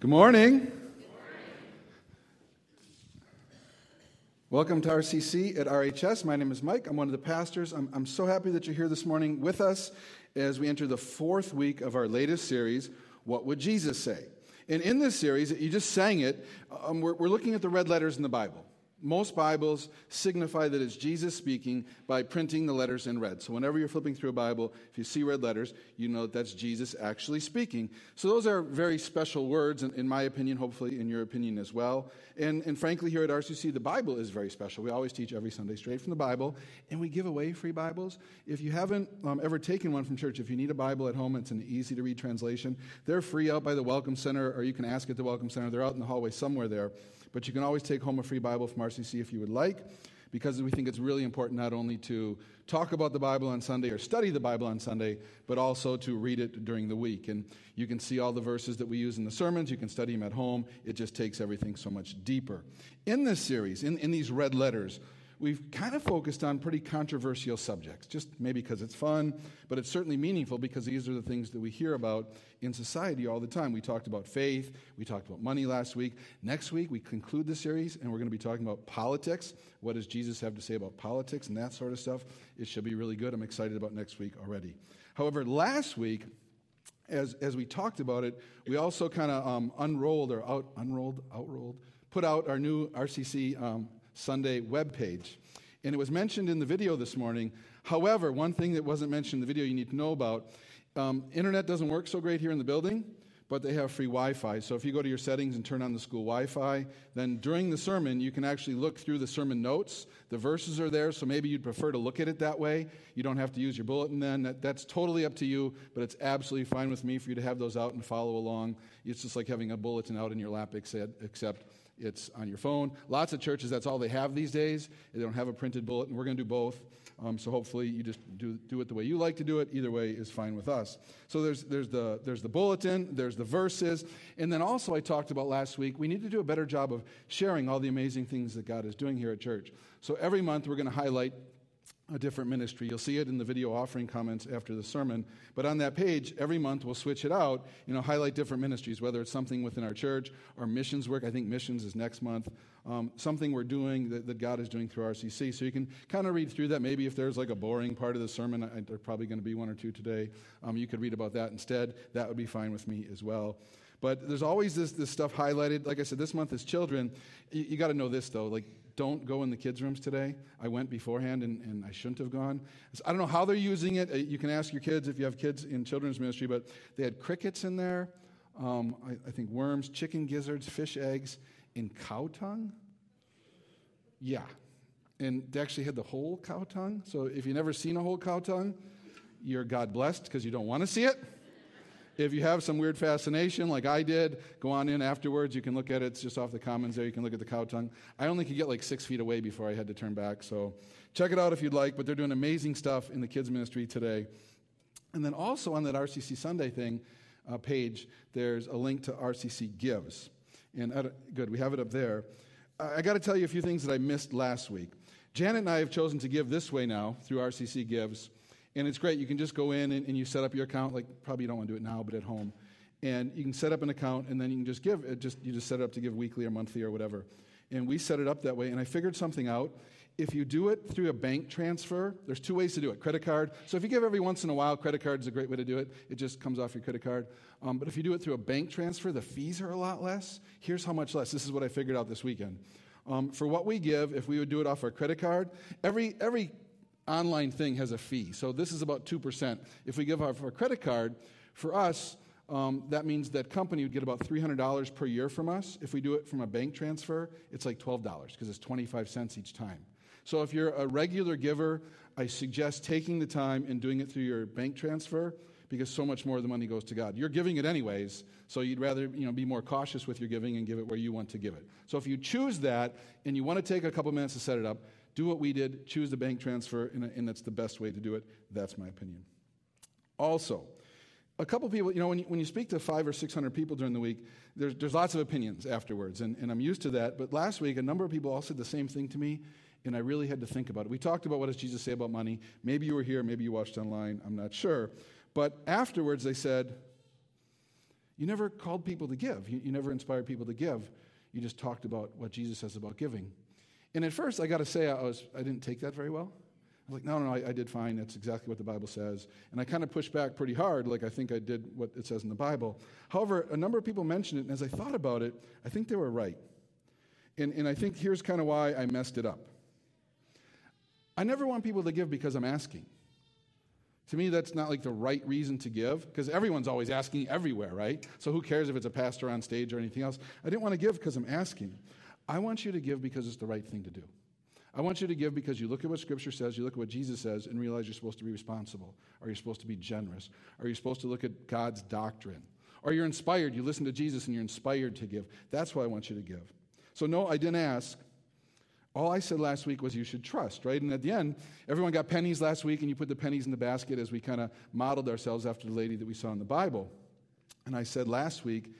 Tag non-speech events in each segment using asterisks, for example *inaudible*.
Good morning. Welcome to RCC at RHS. My name is Mike. I'm one of the pastors. I'm, I'm so happy that you're here this morning with us as we enter the fourth week of our latest series, What Would Jesus Say? And in this series, you just sang it, um, we're, we're looking at the red letters in the Bible. Most Bibles signify that it's Jesus speaking by printing the letters in red. So, whenever you're flipping through a Bible, if you see red letters, you know that that's Jesus actually speaking. So, those are very special words, in, in my opinion, hopefully in your opinion as well. And, and frankly, here at RCC, the Bible is very special. We always teach every Sunday straight from the Bible, and we give away free Bibles. If you haven't um, ever taken one from church, if you need a Bible at home, it's an easy to read translation. They're free out by the Welcome Center, or you can ask at the Welcome Center. They're out in the hallway somewhere there. But you can always take home a free Bible from RCC if you would like, because we think it's really important not only to talk about the Bible on Sunday or study the Bible on Sunday, but also to read it during the week. And you can see all the verses that we use in the sermons. You can study them at home. It just takes everything so much deeper. In this series, in, in these red letters, we've kind of focused on pretty controversial subjects, just maybe because it's fun, but it's certainly meaningful because these are the things that we hear about in society all the time. We talked about faith, we talked about money last week. Next week, we conclude the series and we're going to be talking about politics. What does Jesus have to say about politics and that sort of stuff? It should be really good. I'm excited about next week already. However, last week, as, as we talked about it, we also kind of um, unrolled or out, unrolled, outrolled, put out our new RCC um, Sunday web page. And it was mentioned in the video this morning. However, one thing that wasn't mentioned in the video you need to know about um, internet doesn't work so great here in the building, but they have free Wi Fi. So if you go to your settings and turn on the school Wi Fi, then during the sermon, you can actually look through the sermon notes. The verses are there, so maybe you'd prefer to look at it that way. You don't have to use your bulletin then. That, that's totally up to you, but it's absolutely fine with me for you to have those out and follow along. It's just like having a bulletin out in your lap, except, it's on your phone. Lots of churches, that's all they have these days. They don't have a printed bulletin. We're going to do both. Um, so hopefully you just do, do it the way you like to do it. Either way is fine with us. So there's, there's, the, there's the bulletin, there's the verses. And then also, I talked about last week, we need to do a better job of sharing all the amazing things that God is doing here at church. So every month, we're going to highlight a different ministry. You'll see it in the video offering comments after the sermon. But on that page, every month we'll switch it out, you know, highlight different ministries, whether it's something within our church or missions work. I think missions is next month. Um, something we're doing that, that, God is doing through RCC. So you can kind of read through that. Maybe if there's like a boring part of the sermon, I, there's probably going to be one or two today. Um, you could read about that instead. That would be fine with me as well. But there's always this, this stuff highlighted. Like I said, this month is children. You, you got to know this, though. Like, don't go in the kids' rooms today. I went beforehand and, and I shouldn't have gone. I don't know how they're using it. Uh, you can ask your kids if you have kids in children's ministry, but they had crickets in there, um, I, I, think worms, chicken gizzards, fish eggs, in cow tongue. Yeah. And they actually had the whole cow tongue. So if you've never seen a whole cow tongue, you're God blessed because you don't want to see it. If you have some weird fascination like I did, go on in afterwards. You can look at it. It's just off the commons there. You can look at the cow tongue. I only could get like six feet away before I had to turn back. So check it out if you'd like. But they're doing amazing stuff in the kids' ministry today. And then also on that RCC Sunday thing uh, page, there's a link to RCC Gives. And uh, good, we have it up there. I, I got to tell you a few things that I missed last week. Janet and I have chosen to give this way now through RCC Gives. And it's great. You can just go in and, and, you set up your account. Like probably you don't want to do it now, but at home, and you can set up an account, and then you can just give. It just you just set it up to give weekly or monthly or whatever. And we set it up that way. And I figured something out. If you do it through a bank transfer, there's two ways to do it. Credit card. So if you give every once in a while, credit card is a great way to do it. It just comes off your credit card. Um, but if you do it through a bank transfer, the fees are a lot less. Here's how much less. This is what I figured out this weekend. Um, for what we give, if we would do it off our credit card, every every online thing has a fee. So this is about 2%. If we give our, our credit card, for us, um, that means that company would get about $300 per year from us. If we do it from a bank transfer, it's like $12 because it's 25 cents each time. So if you're a regular giver, I suggest taking the time and doing it through your bank transfer because so much more of the money goes to God. You're giving it anyways, so you'd rather you know, be more cautious with your giving and give it where you want to give it. So if you choose that and you want to take a couple minutes to set it up, do what we did, choose the bank transfer, and, and that's the best way to do it. That's my opinion. Also, a couple people, you know, when you, when you speak to five or 600 people during the week, there's, there's lots of opinions afterwards, and, and I'm used to that. But last week, a number of people all said the same thing to me, and I really had to think about it. We talked about what does Jesus say about money. Maybe you were here, maybe you watched online, I'm not sure. But afterwards, they said, You never called people to give. You, you never inspired people to give. You just talked about what Jesus says about giving. And at first, I got to say, I, was, I didn't take that very well. I was like, no, no, no, I, I, did fine. That's exactly what the Bible says. And I kind of pushed back pretty hard, like I think I did what it says in the Bible. However, a number of people mentioned it, and as I thought about it, I think they were right. And, and I think here's kind of why I messed it up. I never want people to give because I'm asking. To me, that's not like the right reason to give because everyone's always asking everywhere, right? So who cares if it's a pastor on stage or anything else? I didn't want to give because I'm asking. I want you to give because it's the right thing to do. I want you to give because you look at what Scripture says, you look at what Jesus says, and realize you're supposed to be responsible, Are you're supposed to be generous, Are you're supposed to look at God's doctrine, or you're inspired. You listen to Jesus and you're inspired to give. That's why I want you to give. So, no, I didn't ask. All I said last week was you should trust, right? And at the end, everyone got pennies last week, and you put the pennies in the basket as we kind of modeled ourselves after the lady that we saw in the Bible. And I said last week,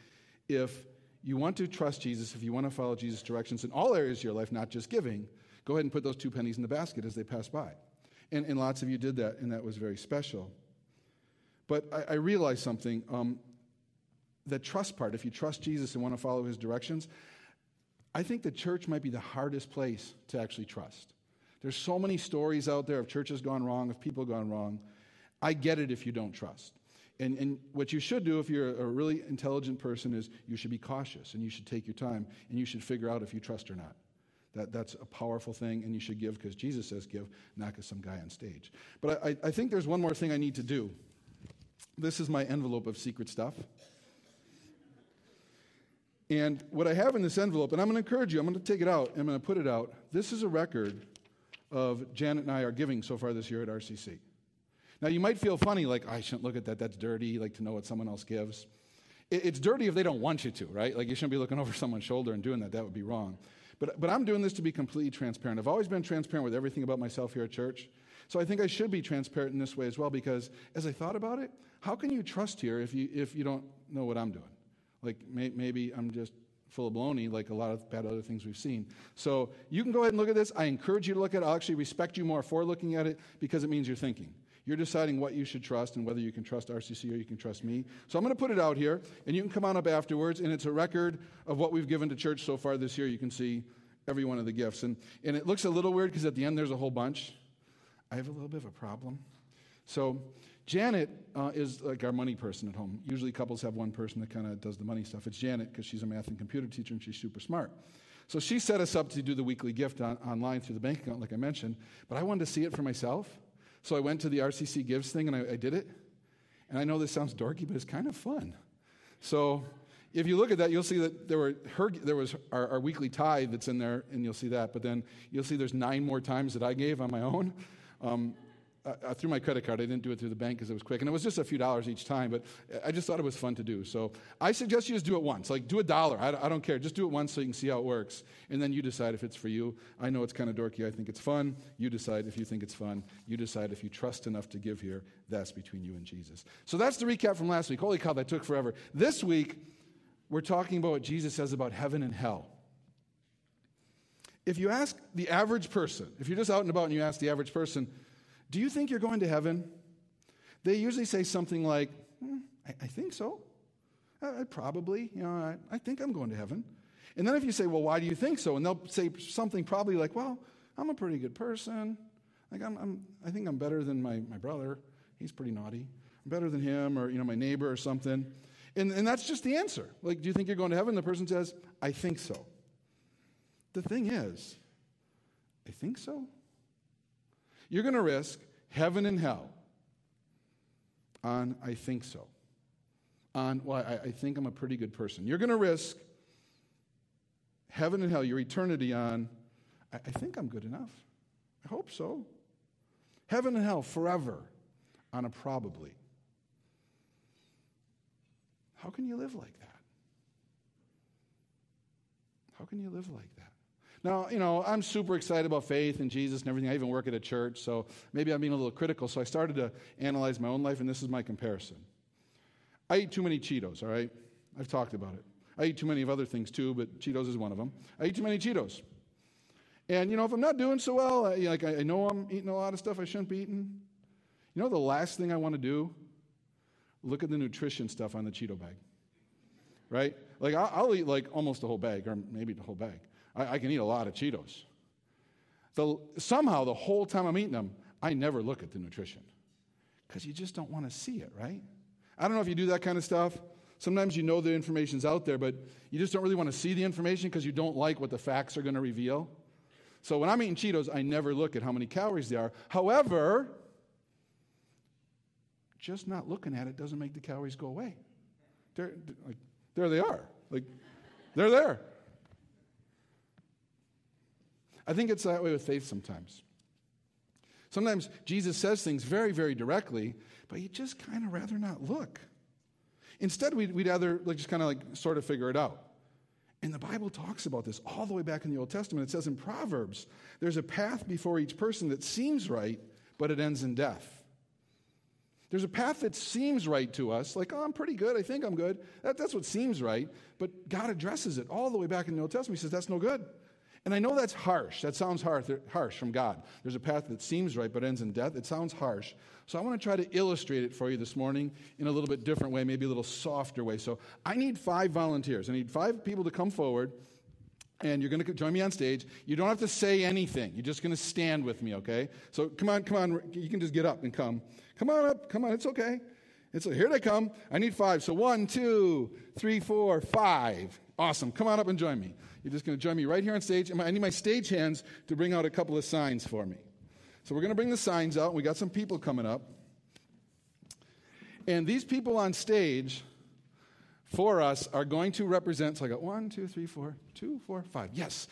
if you want to trust Jesus, if you want to follow Jesus' directions in all areas of your life, not just giving, go ahead and put those two pennies in the basket as they pass by. And, and lots of you did that, and that was very special. But I, I realized something um, the trust part, if you trust Jesus and want to follow his directions, I think the church might be the hardest place to actually trust. There's so many stories out there of churches gone wrong, of people gone wrong. I get it if you don't trust. And, and what you should do if you're a really intelligent person is you should be cautious and you should take your time and you should figure out if you trust or not. That, that's a powerful thing, and you should give because Jesus says give, not because some guy on stage. But I, I think there's one more thing I need to do. This is my envelope of secret stuff. And what I have in this envelope, and I'm going to encourage you, I'm going to take it out, I'm going to put it out. This is a record of Janet and I are giving so far this year at RCC. Now, you might feel funny, like, I shouldn't look at that, that's dirty, like to know what someone else gives. It's dirty if they don't want you to, right? Like, you shouldn't be looking *laughs* over someone's shoulder and doing that, that would be wrong. But, but I'm doing this to be completely transparent. I've always been transparent with everything about myself here at church. So I think I should be transparent in this way as well because as I thought about it, how can you trust here if you, if you don't know what I'm doing? Like may, maybe I'm just full of baloney, like a lot of bad other things we've seen. So you can go ahead and look at this. I encourage you to look at it. I'll actually respect you more for looking at it because it means you're thinking. You're deciding what you should trust and whether you can trust RCC or you can trust me. So I'm going to put it out here, and you can come on up afterwards. And it's a record of what we've given to church so far this year. You can see every one of the gifts. And, and it looks a little weird because at the end there's a whole bunch. I have a little bit of a problem. So Janet uh, is like our money person at home. Usually couples have one person that kind of does the money stuff. It's Janet because she's a math and computer teacher and she's super smart. So she set us up to do the weekly gift on, online through the bank account, like I mentioned. But I wanted to see it for myself. So I went to the RCC Gives thing and I, I did it. And I know this sounds dorky, but it's kind of fun. So if you look at that, you'll see that there, were her, there was our, our, weekly tithe that's in there, and you'll see that. But then you'll see there's nine more times that I gave on my own. Um, uh, through my credit card. I didn't do it through the bank because it was quick. And it was just a few dollars each time, but I just thought it was fun to do. So I suggest you just do it once. Like, do a dollar. I, I don't care. Just do it once so you can see how it works. And then you decide if it's for you. I know it's kind of dorky. I think it's fun. You decide if you think it's fun. You decide if you trust enough to give here. That's between you and Jesus. So that's the recap from last week. Holy cow, that took forever. This week, we're talking about what Jesus says about heaven and hell. If you ask the average person, if you're just out and about and you ask the average person, do you think you're going to heaven? They usually say something like, hmm, I, I, think so. I, I probably, you know, I, I think I'm going to heaven. And then if you say, well, why do you think so? And they'll say something probably like, well, I'm a pretty good person. Like, I'm, I'm, I think I'm better than my, my brother. He's pretty naughty. I'm better than him or, you know, my neighbor or something. And, and that's just the answer. Like, do you think you're going to heaven? The person says, I think so. The thing is, I think so. You're going to risk heaven and hell on I think so. On, well, I, I think I'm a pretty good person. You're going to risk heaven and hell, your eternity on I, I think I'm good enough. I hope so. Heaven and hell forever on a probably. How can you live like that? How can you live like that? Now, you know, I'm super excited about faith and Jesus and everything. I even work at a church, so maybe I'm being a little critical. So I started to analyze my own life, and this is my comparison. I eat too many Cheetos, all right? I've talked about it. I eat too many of other things too, but Cheetos is one of them. I eat too many Cheetos. And, you know, if I'm not doing so well, I, like I know I'm eating a lot of stuff I shouldn't be eating. You know, the last thing I want to do? Look at the nutrition stuff on the Cheeto bag. right? Like, I'll, I'll eat like almost a whole bag, or maybe the whole bag. I, I can eat a lot of Cheetos. The, somehow, the whole time I'm eating them, I never look at the nutrition because you just don't want to see it, right? I don't know if you do that kind of stuff. Sometimes you know the information's out there, but you just don't really want to see the information because you don't like what the facts are going to reveal. So when I'm eating Cheetos, I never look at how many calories they are. However, just not looking at it doesn't make the calories go away. Like, there they are. Like, they're there. I think it's that way with faith sometimes. Sometimes Jesus says things very, very directly, but you just kind of rather not look. Instead, we'd, we'd rather like, just kind of like sort of figure it out. And the Bible talks about this all the way back in the Old Testament. It says in Proverbs, there's a path before each person that seems right, but it ends in death. There's a path that seems right to us, like, oh, I'm pretty good, I think I'm good. That, that's what seems right. But God addresses it all the way back in the Old Testament. He says, that's no good. And I know that's harsh. That sounds harsh, from God. There's a path that seems right but ends in death. It sounds harsh. So I want to try to illustrate it for you this morning in a little bit different way, maybe a little softer way. So I need five volunteers. I need five people to come forward and you're going to join me on stage. You don't have to say anything. You're just going to stand with me, okay? So come on, come on. You can just get up and come. Come on up. Come on. It's okay. It's here they come. I need five. So one, two, three, four, five. Awesome. Come on up and join me. You're just going to join me right here on stage. I need my stage hands to bring out a couple of signs for me. So we're going to bring the signs out. We got some people coming up. And these people on stage for us are going to represent, so I got one, two, three, four, two, four, five. Yes.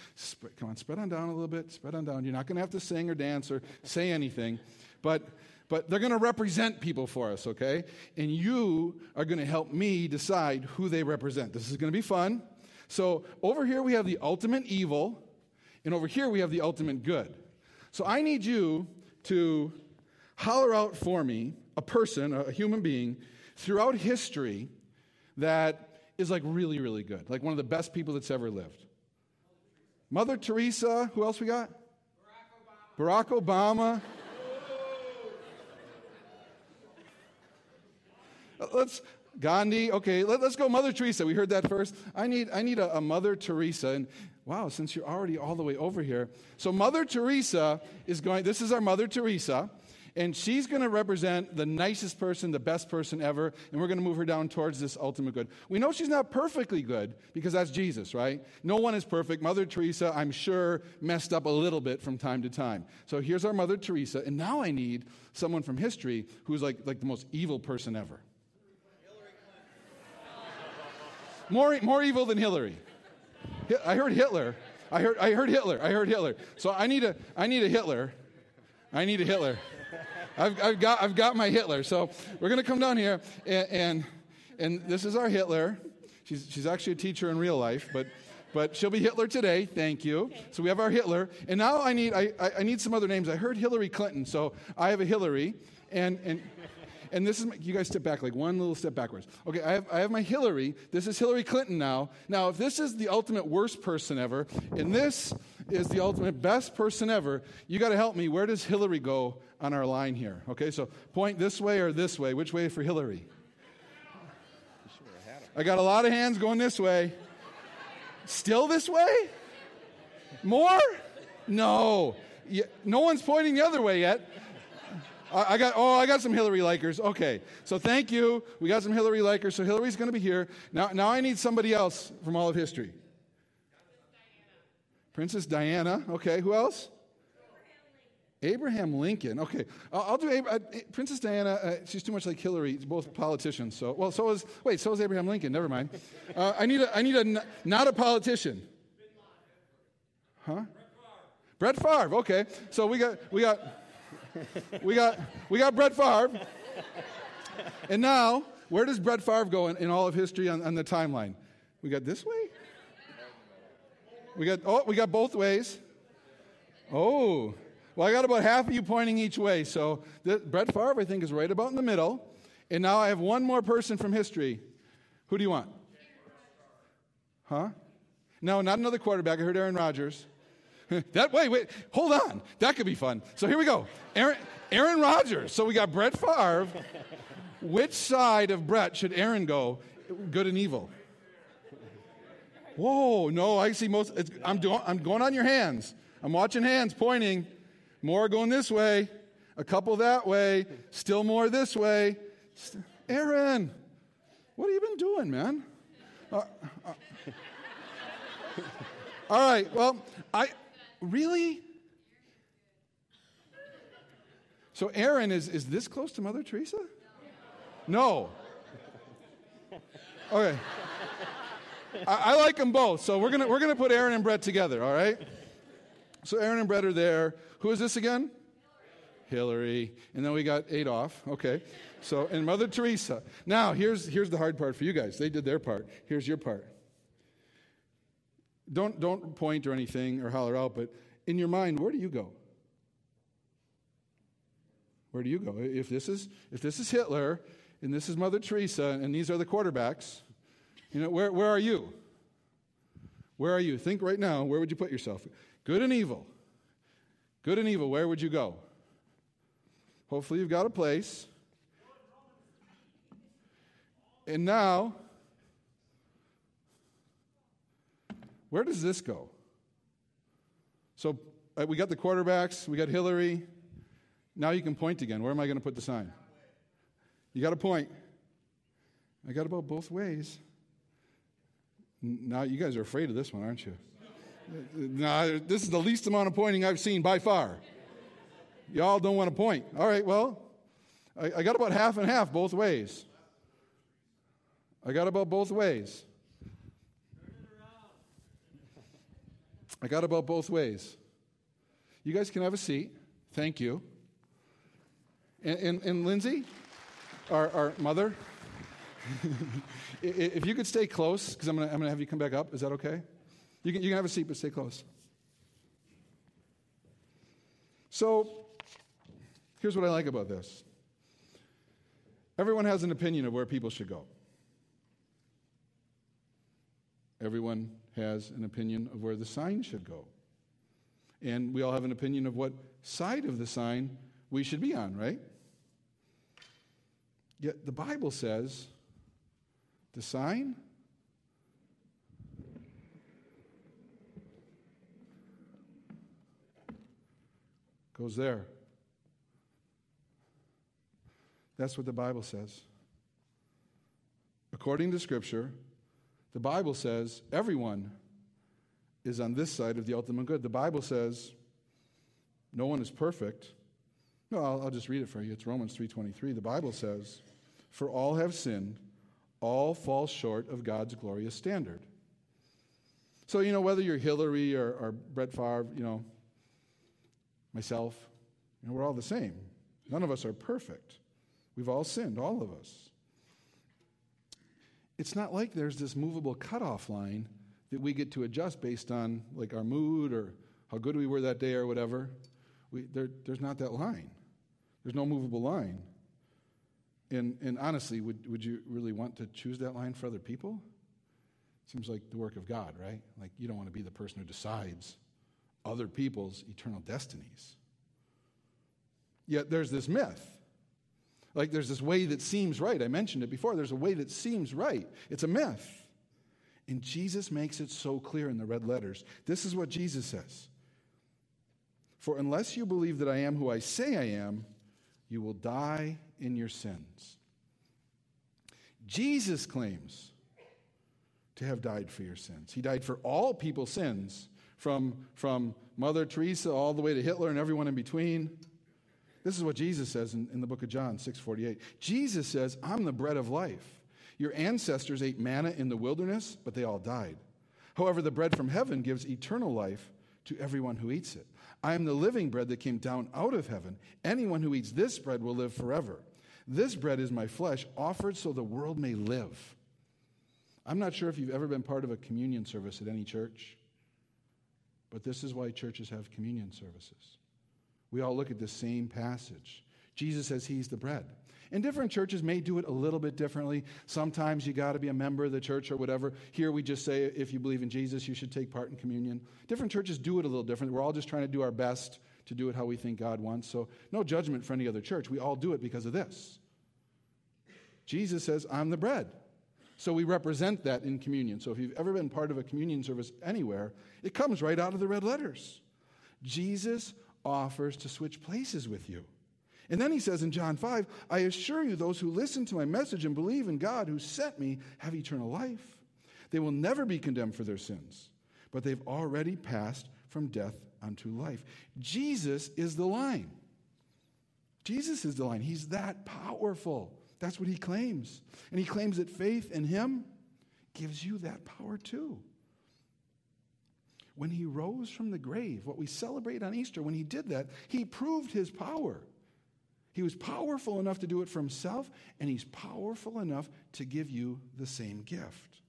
Come on, spread on down a little bit. Spread on down. You're not going to have to sing or dance or say anything. But but they're going to represent people for us, okay? And you are going to help me decide who they represent. This is going to be fun. So over here we have the ultimate evil, and over here we have the ultimate good. So I need you to holler out for me a person, a human being, throughout history that is like really, really good, like one of the best people that's ever lived. Mother Teresa, who else we got? Barack Obama. Barack Obama. *laughs* Let's Gandhi. Okay, let, us go Mother Teresa. We heard that first. I need I need a, a Mother Teresa, and Wow, since you're already all the way over here. So, Mother Teresa is going, this is our Mother Teresa, and she's going to represent the nicest person, the best person ever, and we're going to move her down towards this ultimate good. We know she's not perfectly good because that's Jesus, right? No one is perfect. Mother Teresa, I'm sure, messed up a little bit from time to time. So, here's our Mother Teresa, and now I need someone from history who's like, like the most evil person ever. More, more evil than Hillary. I heard Hitler. I heard, I heard Hitler. I heard Hitler. So I need a, I need a Hitler. I need a Hitler. I've, I've, got, I've got my Hitler. So we're going to come down here, and, and, and, this is our Hitler. She's, she's actually a teacher in real life, but, but she'll be Hitler today. Thank you. So we have our Hitler. And now I need, I, I need some other names. I heard Hillary Clinton, so I have a Hillary. And, and and this is, my, you guys step back like one little step backwards. Okay, I have, I have my Hillary. This is Hillary Clinton now. Now, if this is the ultimate worst person ever, and this is the ultimate best person ever, you got to help me. Where does Hillary go on our line here? Okay, so point this way or this way. Which way for Hillary? I got a lot of hands going this way. Still this way? More? No. No one's pointing the other way yet. I got, oh, I got some Hillary likers. Okay. So thank you. We got some Hillary likers. So Hillary's going to be here. Now, now I need somebody else from all of history. Princess Diana. Okay. Who else? Abraham Lincoln. Okay, I'll, I'll do uh, Princess Diana. Uh, she's too much like Hillary. Both politicians. So well, so is wait, so is Abraham Lincoln. Never mind. *laughs* Uh, I need a I need a not a politician. Huh? Brett Favre. Okay, so we got we got we got we got Brett Favre. And now, where does Brett Favre go in, in all of history on, on, the timeline? We got this way? We got oh, we got both ways. Oh. Well, I got about half of you pointing each way. So Brett Favre, I think, is right about in the middle. And now I have one more person from history. Who do you want? Huh? No, not another quarterback. I heard Aaron Rodgers. *laughs* that way, wait, hold on. That could be fun. So here we go. Aaron, Aaron Rodgers. So we got Brett Favre. Which side of Brett should Aaron go? Good and evil. Whoa, no, I see most. I'm, doing, I'm going on your hands. I'm watching hands pointing. More going this way, a couple that way, still more this way. Aaron, what have you been doing, man? Uh, uh. *laughs* All right, well, I really? So Aaron is, is this close to Mother Teresa? No. Okay. I, I, like them both, so we're gonna we're gonna put Aaron and Brett together. All right. So Aaron and Brett are there. Who is this again? Hillary. And then we got Adolf. Okay. So and Mother Teresa. Now here's here's the hard part for you guys. They did their part. Here's your part. Don't don't point or anything or holler out, but in your mind, where do you go? Where do you go? If this is if this is Hitler and this is Mother Teresa and these are the quarterbacks, you know, where, where are you? Where are you? Think right now, where would you put yourself? Good and evil. Good and evil, where would you go? Hopefully, you've got a place. And now, where does this go? So, uh, we got the quarterbacks, we got Hillary. Now you can point again. Where am I going to put the sign? You got a point. I got about both ways. Now, you guys are afraid of this one, aren't you? *laughs* no, this is the least amount of pointing I've seen by far. Y'all don't want to point. All right, well, I, I got about half and half both ways. I got about both ways. I got about both ways. You guys can have a seat. Thank you. And, and, and Lindsay, our, our mother, *laughs* if you could stay close, because I'm going to have you come back up, is that okay? You can, you can have a seat, but stay close. So, here's what I like about this everyone has an opinion of where people should go. Everyone has an opinion of where the sign should go. And we all have an opinion of what side of the sign we should be on, right? Yet the Bible says the sign? Goes there. That's what the Bible says. According to Scripture, the Bible says everyone is on this side of the ultimate good. The Bible says no one is perfect. No, I'll, I'll just read it for you. It's Romans 3:23. The Bible says, "For all have sinned all fall short of God's glorious standard. So, you know, whether you're Hillary or, or Brett Favre, you know, myself, you know, we're all the same. None of us are perfect. We've all sinned, all of us. It's not like there's this movable cutoff line that we get to adjust based on like our mood or how good we were that day or whatever. We, there, there's not that line. There's no movable line. And, and honestly, would, would you really want to choose that line for other people? Seems like the work of God, right? Like you don't want to be the person who decides other people's eternal destinies. Yet there's this myth. Like there's this way that seems right. I mentioned it before. There's a way that seems right. It's a myth. And Jesus makes it so clear in the red letters. This is what Jesus says For unless you believe that I am who I say I am, you will die in your sins. Jesus claims to have died for your sins. He died for all people's sins, from, from Mother Teresa all the way to Hitler and everyone in between. This is what Jesus says in, in the book of John 6:48. Jesus says, I'm the bread of life. Your ancestors ate manna in the wilderness, but they all died. However, the bread from heaven gives eternal life to everyone who eats it. I am the living bread that came down out of heaven. Anyone who eats this bread will live forever. This bread is my flesh, offered so the world may live. I'm not sure if you've ever been part of a communion service at any church, but this is why churches have communion services. We all look at the same passage. Jesus says he's the bread. And different churches may do it a little bit differently. Sometimes you got to be a member of the church or whatever. Here we just say if you believe in Jesus, you should take part in communion. Different churches do it a little different. We're all just trying to do our best to do it how we think God wants. So, no judgment for any other church. We all do it because of this. Jesus says, I'm the bread. So we represent that in communion. So if you've ever been part of a communion service anywhere, it comes right out of the red letters. Jesus offers to switch places with you. And then he says in John 5, I assure you, those who listen to my message and believe in God who sent me have eternal life. They will never be condemned for their sins, but they've already passed from death unto life. Jesus is the line. Jesus is the line. He's that powerful. That's what he claims. And he claims that faith in him gives you that power too. When he rose from the grave, what we celebrate on Easter, when he did that, he proved his power. He was powerful enough to do it for himself, and he's powerful enough to give you the same gift.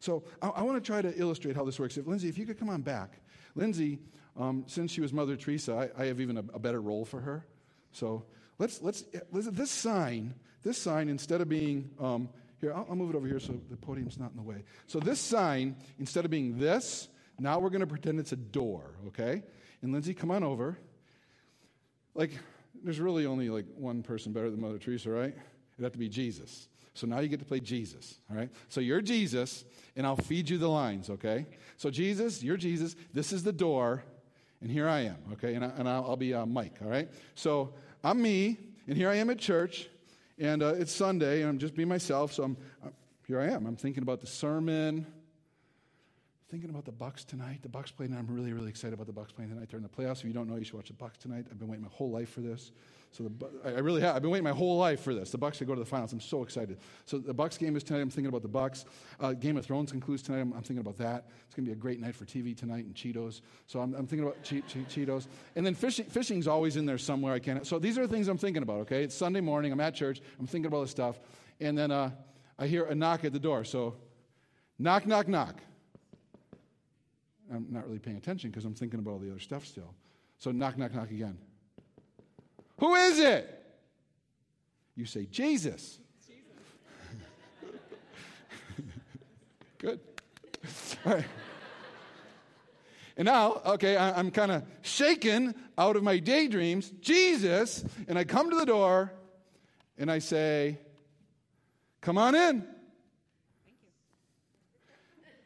So I, I want to try to illustrate how this works. If Lindsay, if you could come on back. Lindsay, um, since she was Mother Teresa, I, I have even a, a, better role for her. So let's, let's, let's, this sign, this sign, instead of being, um, here, I'll, I'll move it over here so the podium's not in the way. So this sign, instead of being this, now we're going to pretend it's a door, okay? And Lindsay, come on over. Like, there's really only like one person better than Mother Teresa, right? It'd have to be Jesus. So now you get to play Jesus, all right? So you're Jesus, and I'll feed you the lines, okay? So Jesus, you're Jesus. This is the door, and here I am, okay? And, I, and I'll, I'll be uh, Mike, all right? So I'm me, and here I am at church, and uh, it's Sunday, and I'm just being myself. So I'm, uh, here I am. I'm thinking about the sermon, thinking about the Bucks tonight. The Bucks playing. I'm really, really excited about the Bucks playing tonight. They're in the playoffs. If you don't know, you should watch the Bucks tonight. I've been waiting my whole life for this. So the, I really have. I've been waiting my whole life for this. The Bucks to go to the finals. I'm so excited. So the Bucks game is tonight. I'm thinking about the Bucks. Uh, game of Thrones concludes tonight. I'm, I'm thinking about that. It's going to be a great night for TV tonight and Cheetos. So I'm, I'm thinking about che- che- Cheetos. And then fishing. Fishing's always in there somewhere. I can't. So these are the things I'm thinking about. Okay, it's Sunday morning. I'm at church. I'm thinking about this stuff. And then uh, I hear a knock at the door. So knock, knock, knock. I'm not really paying attention because I'm thinking about all the other stuff still. So knock, knock, knock again. Who is it? You say, Jesus. *laughs* Good. All right. And now, okay, I, am kind of shaken out of my daydreams. Jesus. And I come to the door and I say, Come on in.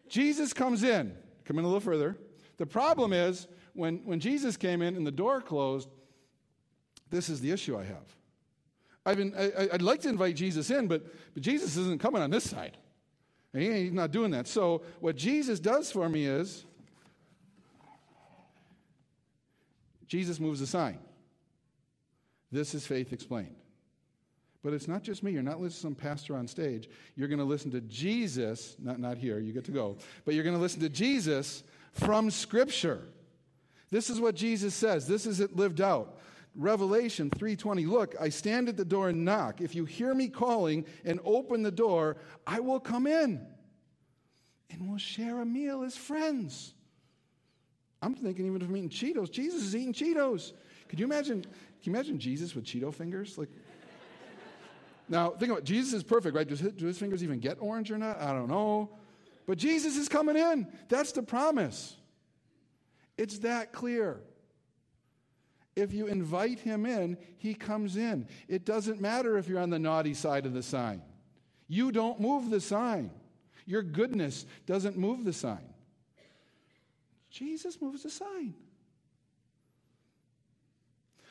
Jesus comes in. Come in a little further. The problem is, when, when Jesus came in and the door closed, this is the issue I have. I've been, I, would like to invite Jesus in, but, but Jesus isn't coming on this side. He's not doing that. So, what Jesus does for me is Jesus moves a sign. This is faith explained. But it's not just me. You're not listening to some pastor on stage. You're going to listen to Jesus, not, not here, you get to go, but you're going to listen to Jesus from Scripture. This is what Jesus says. This is it lived out. Revelation 3:20 Look, I stand at the door and knock. If you hear me calling and open the door, I will come in and we'll share a meal as friends. I'm thinking even if I'm eating Cheetos, Jesus is eating Cheetos. Could you imagine? Can you imagine Jesus with Cheeto fingers? Like, now think about it. Jesus is perfect, right? His, do his fingers even get orange or not? I don't know. But Jesus is coming in. That's the promise. It's that clear. If you invite him in, he comes in. It doesn't matter if you're on the naughty side of the sign. You don't move the sign. Your goodness doesn't move the sign. Jesus moves the sign.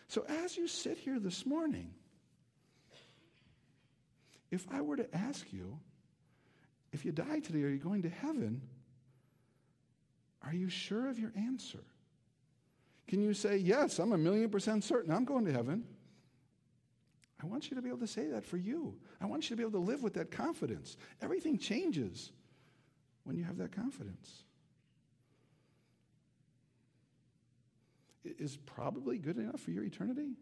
So as you sit here this morning, if I were to ask you, if you die today, are you going to heaven? Are you sure of your answer? Can you say, Yes, I'm a million percent certain I'm going to heaven? I want you to be able to say that for you. I want you to be able to live with that confidence. Everything changes when you have that confidence. Is probably good enough for your eternity?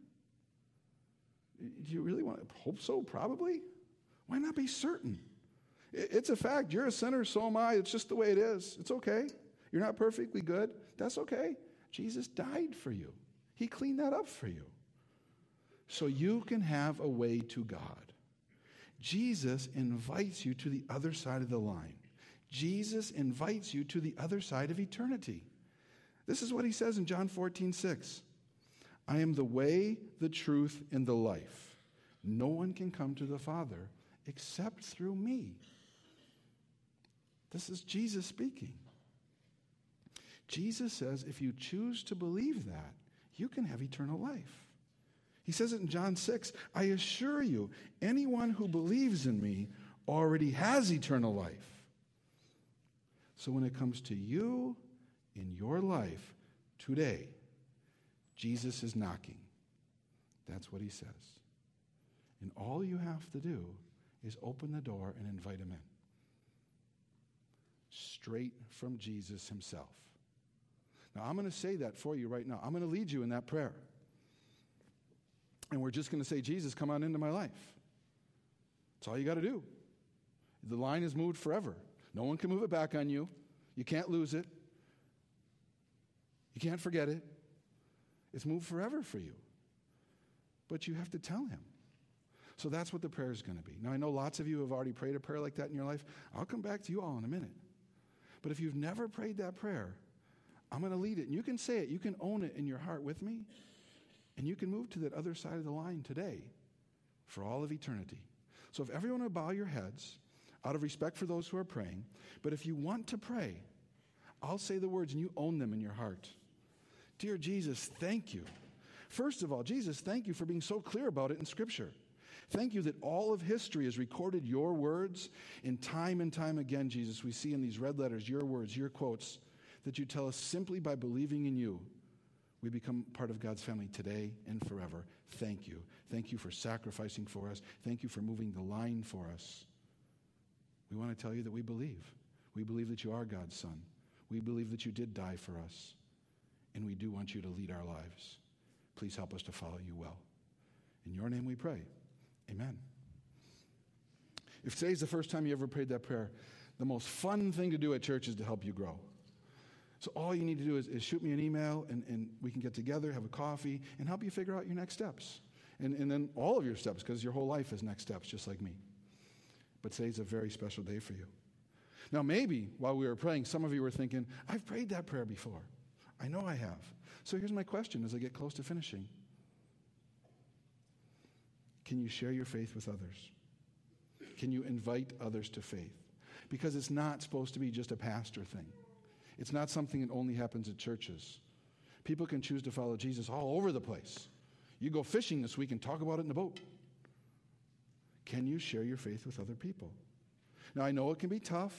Do you really want to hope so? Probably. Why not be certain? It's a fact. You're a sinner, so am I. It's just the way it is. It's okay. You're not perfectly good. That's okay. Jesus died for you, He cleaned that up for you. So you can have a way to God. Jesus invites you to the other side of the line. Jesus invites you to the other side of eternity. This is what he says in John 14, 6. I am the way, the truth, and the life. No one can come to the Father except through me. This is Jesus speaking. Jesus says if you choose to believe that, you can have eternal life. He says it in John 6 I assure you, anyone who believes in me already has eternal life. So when it comes to you in your life today, Jesus is knocking. That's what he says. And all you have to do is open the door and invite him in. Straight from Jesus himself. Now, I'm going to say that for you right now. I'm going to lead you in that prayer. And we're just going to say, Jesus, come on into my life. That's all you got to do. The line is moved forever. No one can move it back on you. You can't lose it. You can't forget it. It's moved forever for you. But you have to tell him. So that's what the prayer is going to be. Now, I know lots of you have already prayed a prayer like that in your life. I'll come back to you all in a minute. But if you've never prayed that prayer, I'm going to lead it. And you can say it, you can own it in your heart with me, and you can move to that other side of the line today for all of eternity. So if everyone would bow your heads out of respect for those who are praying, but if you want to pray, I'll say the words and you own them in your heart. Dear Jesus, thank you. First of all, Jesus, thank you for being so clear about it in Scripture. Thank you that all of history has recorded your words, and time and time again, Jesus, we see in these red letters your words, your quotes that you tell us simply by believing in you, we become part of God's family today and forever. Thank you. Thank you for sacrificing for us. Thank you for moving the line for us. We want to tell you that we believe. We believe that you are God's Son. We believe that you did die for us. And we do want you to lead our lives. Please help us to follow you well. In your name we pray. Amen. If today's the first time you ever prayed that prayer, the most fun thing to do at church is to help you grow. So all you need to do is, is shoot me an email and, and we can get together, have a coffee, and help you figure out your next steps. And, and then all of your steps, because your whole life is next steps, just like me. But today's a very special day for you. Now, maybe while we were praying, some of you were thinking, I've prayed that prayer before. I know I have. So here's my question as I get close to finishing Can you share your faith with others? Can you invite others to faith? Because it's not supposed to be just a pastor thing. It's not something that only happens at churches. People can choose to follow Jesus all over the place. You go fishing this week and talk about it in the boat. Can you share your faith with other people? Now, I know it can be tough.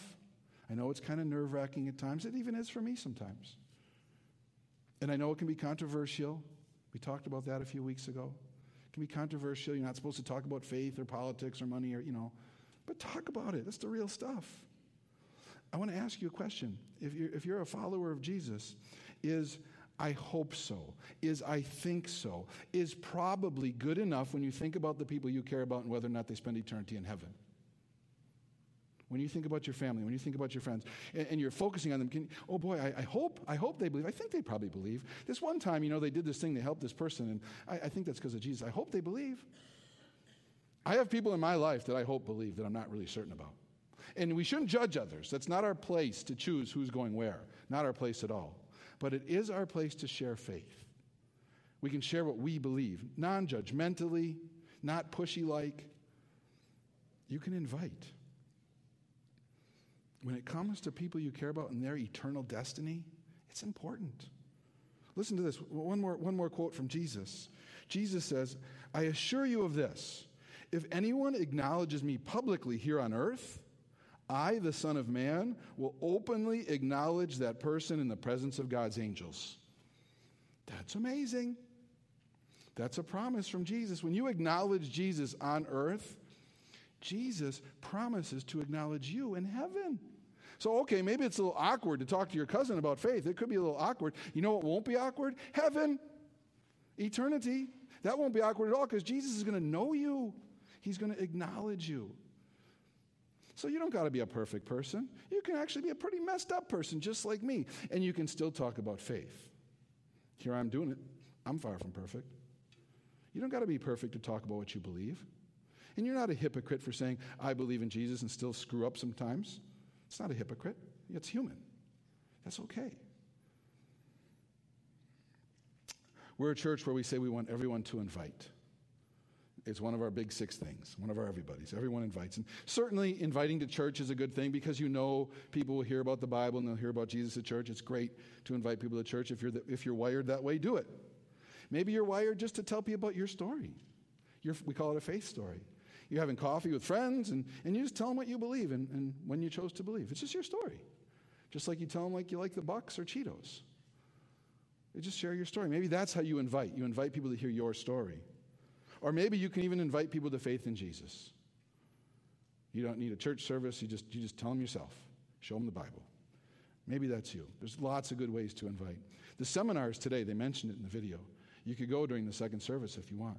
I know it's kind of nerve wracking at times. It even is for me sometimes. And I know it can be controversial. We talked about that a few weeks ago. Can be controversial. You're not supposed to talk about faith or politics or money or, you know, but talk about it. That's the real stuff. I want to ask you a question. If you're, if you're a follower of Jesus, is I hope so, is I think so, is probably good enough when you think about the people you care about and whether or not they spend eternity in heaven. When you think about your family, when you think about your friends, and, and you're focusing on them, can, oh boy, I, I, hope, I hope they believe. I think they probably believe. This one time, you know, they did this thing, they helped this person, and I, I think that's because of Jesus. I hope they believe. I have people in my life that I hope believe that I'm not really certain about. And we shouldn't judge others. That's not our place to choose who's going where, not our place at all. But it is our place to share faith. We can share what we believe, non judgmentally, not pushy like. You can invite. When it comes to people you care about and their eternal destiny, it's important. Listen to this. One more, one more quote from Jesus. Jesus says, I assure you of this. If anyone acknowledges me publicly here on earth, I, the Son of Man, will openly acknowledge that person in the presence of God's angels. That's amazing. That's a promise from Jesus. When you acknowledge Jesus on earth, Jesus promises to acknowledge you in heaven. So, okay, maybe it's a little awkward to talk to your cousin about faith. It could be a little awkward. You know what won't be awkward? Heaven, eternity. That won't be awkward at all because Jesus is going to know you, He's going to acknowledge you. So you don't got to be a perfect person. You can actually be a pretty messed up person, just like me, and you can still talk about faith. Here I'm doing it. I'm far from perfect. You don't got to be perfect to talk about what you believe. And you're not a hypocrite for saying, I believe in Jesus and still screw up sometimes. It's not a hypocrite, it's human. That's okay. We're a church where we say we want everyone to invite. It's one of our big six things, one of our everybody's. Everyone invites. And certainly, inviting to church is a good thing because you know people will hear about the Bible and they'll hear about Jesus at church. It's great to invite people to church. If you're, the, if you're wired that way, do it. Maybe you're wired just to tell people about your story. Your, we call it a faith story. You're having coffee with friends and, and you just tell them what you believe and, and when you chose to believe. It's just your story. Just like you tell them like you like the Bucks or Cheetos. You just share your story. Maybe that's how you invite. You invite people to hear your story. Or maybe you can even invite people to faith in Jesus. You don't need a church service, you just, you just tell them yourself. Show them the Bible. Maybe that's you. There's lots of good ways to invite. The seminars today, they mentioned it in the video. You could go during the second service if you want.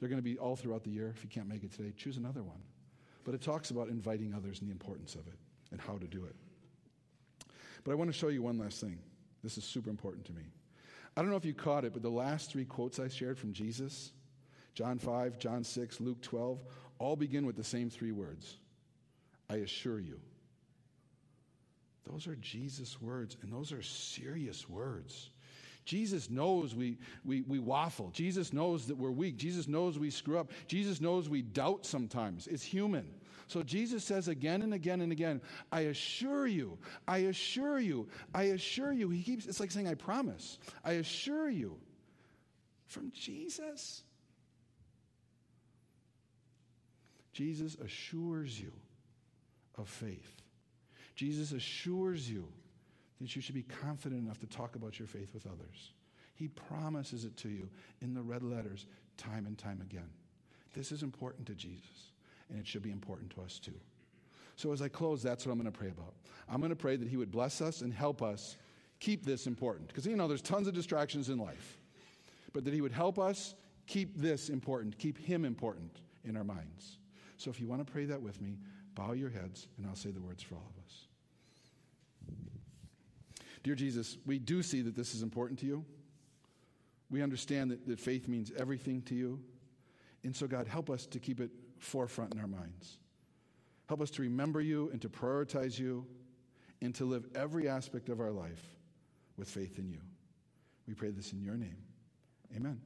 They're going to be all throughout the year. If you can't make it today, choose another one. But it talks about inviting others and the importance of it and how to do it. But I want to show you one last thing. This is super important to me. I don't know if you caught it, but the last three quotes I shared from Jesus John 5, John 6, Luke 12 all begin with the same three words I assure you. Those are Jesus' words, and those are serious words. Jesus knows we, we, we waffle. Jesus knows that we're weak. Jesus knows we screw up. Jesus knows we doubt sometimes. It's human. So Jesus says again and again and again, I assure you, I assure you, I assure you. He keeps, it's like saying, I promise. I assure you. From Jesus. Jesus assures you of faith. Jesus assures you that you should be confident enough to talk about your faith with others. He promises it to you in the red letters time and time again. This is important to Jesus, and it should be important to us too. So, as I close, that's what I'm going to pray about. I'm going to pray that He would bless us and help us keep this important. Because, you know, there's tons of distractions in life, but that He would help us keep this important, keep Him important in our minds. So, if you want to pray that with me, bow your heads, and I'll say the words for all of us. Dear Jesus, we do see that this is important to you. We understand that, that faith means everything to you. And so, God, help us to keep it forefront in our minds. Help us to remember you and to prioritize you and to live every aspect of our life with faith in you. We pray this in your name. Amen.